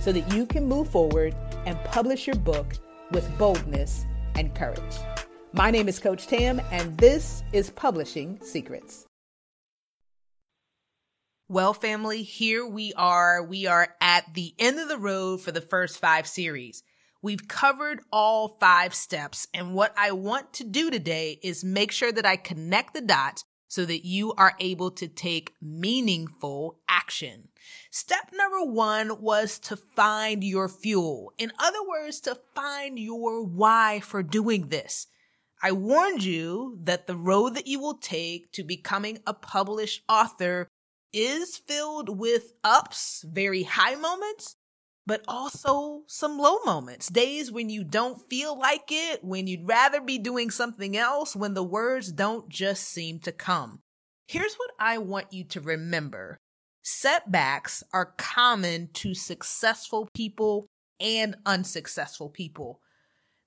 so that you can move forward and publish your book with boldness and courage. My name is Coach Tam, and this is Publishing Secrets. Well, family, here we are. We are at the end of the road for the first five series. We've covered all five steps, and what I want to do today is make sure that I connect the dots so that you are able to take meaningful action. Step number one was to find your fuel. In other words, to find your why for doing this. I warned you that the road that you will take to becoming a published author is filled with ups, very high moments, but also some low moments, days when you don't feel like it, when you'd rather be doing something else, when the words don't just seem to come. Here's what I want you to remember. Setbacks are common to successful people and unsuccessful people.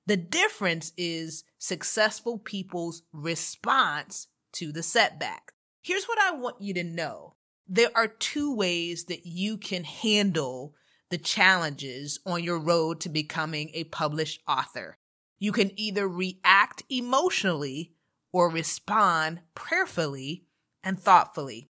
The difference is successful people's response to the setback. Here's what I want you to know. There are two ways that you can handle the challenges on your road to becoming a published author. You can either react emotionally or respond prayerfully and thoughtfully.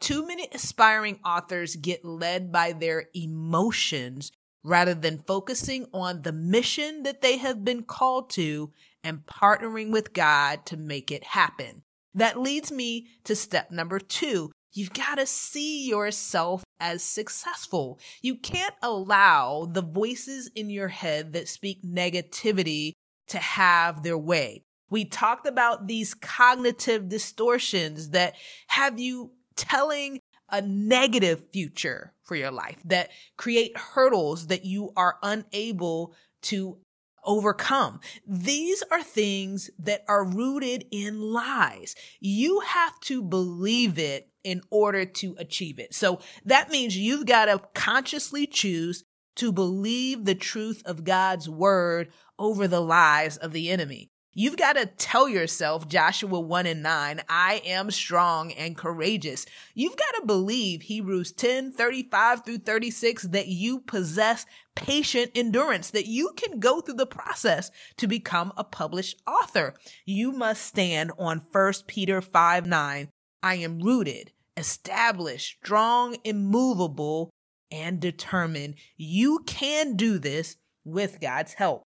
Too many aspiring authors get led by their emotions rather than focusing on the mission that they have been called to and partnering with God to make it happen. That leads me to step number two. You've got to see yourself as successful. You can't allow the voices in your head that speak negativity to have their way. We talked about these cognitive distortions that have you telling a negative future for your life that create hurdles that you are unable to overcome. These are things that are rooted in lies. You have to believe it in order to achieve it. So that means you've got to consciously choose to believe the truth of God's word over the lies of the enemy. You've got to tell yourself, Joshua 1 and 9, I am strong and courageous. You've got to believe Hebrews 10, 35 through 36, that you possess patient endurance, that you can go through the process to become a published author. You must stand on 1 Peter 5, 9. I am rooted, established, strong, immovable, and determined. You can do this with God's help.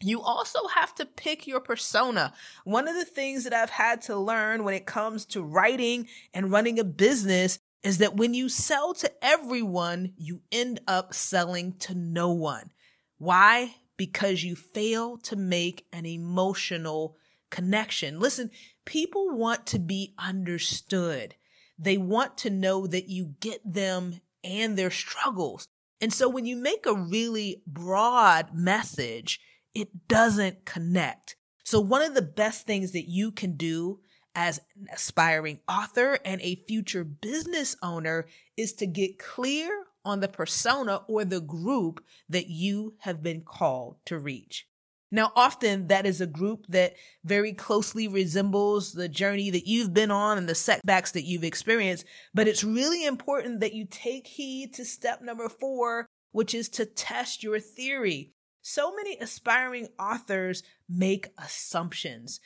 You also have to pick your persona. One of the things that I've had to learn when it comes to writing and running a business is that when you sell to everyone, you end up selling to no one. Why? Because you fail to make an emotional connection. Listen, people want to be understood. They want to know that you get them and their struggles. And so when you make a really broad message, it doesn't connect. So one of the best things that you can do as an aspiring author and a future business owner is to get clear on the persona or the group that you have been called to reach. Now, often that is a group that very closely resembles the journey that you've been on and the setbacks that you've experienced. But it's really important that you take heed to step number four, which is to test your theory. So many aspiring authors make assumptions.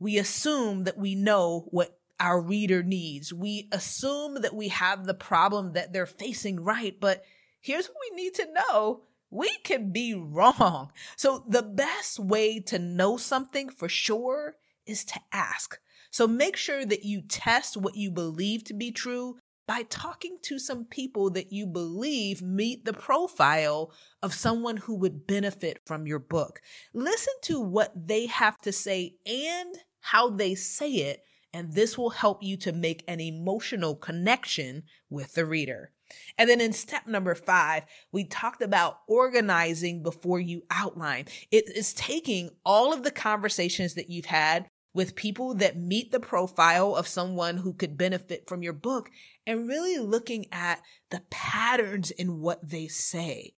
We assume that we know what our reader needs. We assume that we have the problem that they're facing right, but here's what we need to know. We can be wrong. So the best way to know something for sure is to ask. So make sure that you test what you believe to be true by talking to some people that you believe meet the profile of someone who would benefit from your book. Listen to what they have to say and how they say it, and this will help you to make an emotional connection with the reader. And then in step number five, we talked about organizing before you outline. It is taking all of the conversations that you've had with people that meet the profile of someone who could benefit from your book and really looking at the patterns in what they say.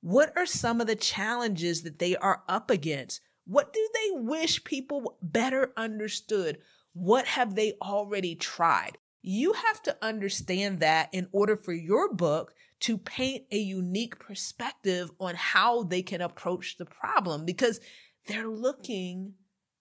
What are some of the challenges that they are up against? What do they wish people better understood? What have they already tried? You have to understand that in order for your book to paint a unique perspective on how they can approach the problem because they're looking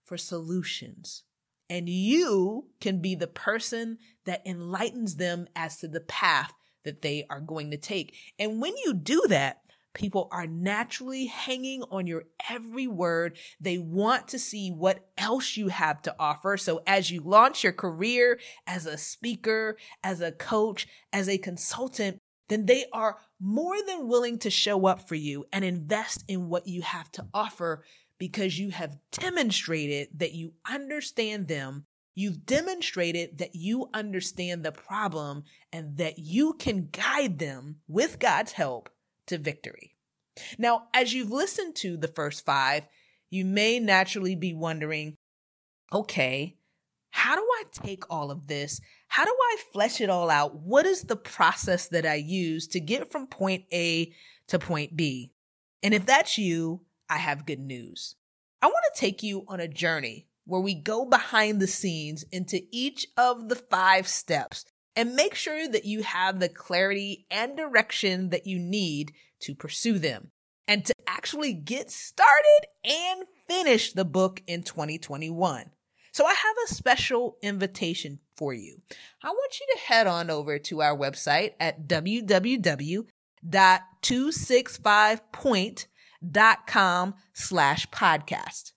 for solutions. And you can be the person that enlightens them as to the path that they are going to take. And when you do that, people are naturally hanging on your every word. They want to see what else you have to offer. So as you launch your career as a speaker, as a coach, as a consultant, then they are more than willing to show up for you and invest in what you have to offer because you have demonstrated that you understand them. You've demonstrated that you understand the problem and that you can guide them with God's help to victory. Now, as you've listened to the first five, you may naturally be wondering, okay, how do I take all of this? How do I flesh it all out? What is the process that I use to get from point A to point B? And if that's you, I have good news. I want to take you on a journey where we go behind the scenes into each of the five steps and make sure that you have the clarity and direction that you need to pursue them and to actually get started and finish the book in 2021. So I have a special invitation for you. I want you to head on over to our website at www.265point.com dot com slash podcast.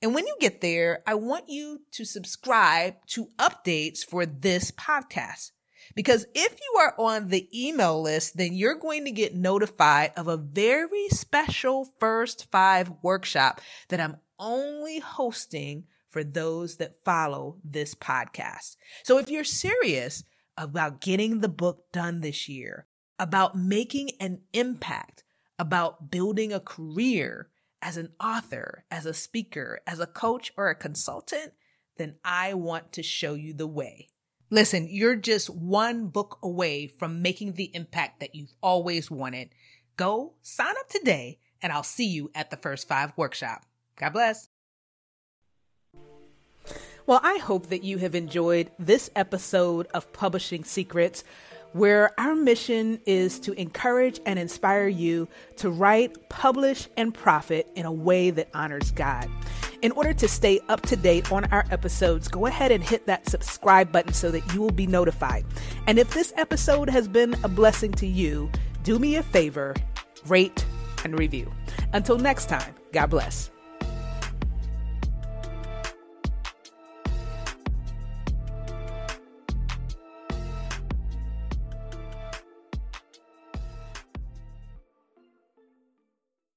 And when you get there, I want you to subscribe to updates for this podcast. Because if you are on the email list, then you're going to get notified of a very special first five workshop that I'm only hosting for those that follow this podcast. So if you're serious about getting the book done this year, about making an impact, about building a career as an author, as a speaker, as a coach, or a consultant, then I want to show you the way. Listen, you're just one book away from making the impact that you've always wanted. Go sign up today, and I'll see you at the first five workshop. God bless. Well, I hope that you have enjoyed this episode of Publishing Secrets where our mission is to encourage and inspire you to write, publish, and profit in a way that honors God. In order to stay up to date on our episodes, go ahead and hit that subscribe button so that you will be notified. And if this episode has been a blessing to you, do me a favor, rate and review. Until next time, God bless.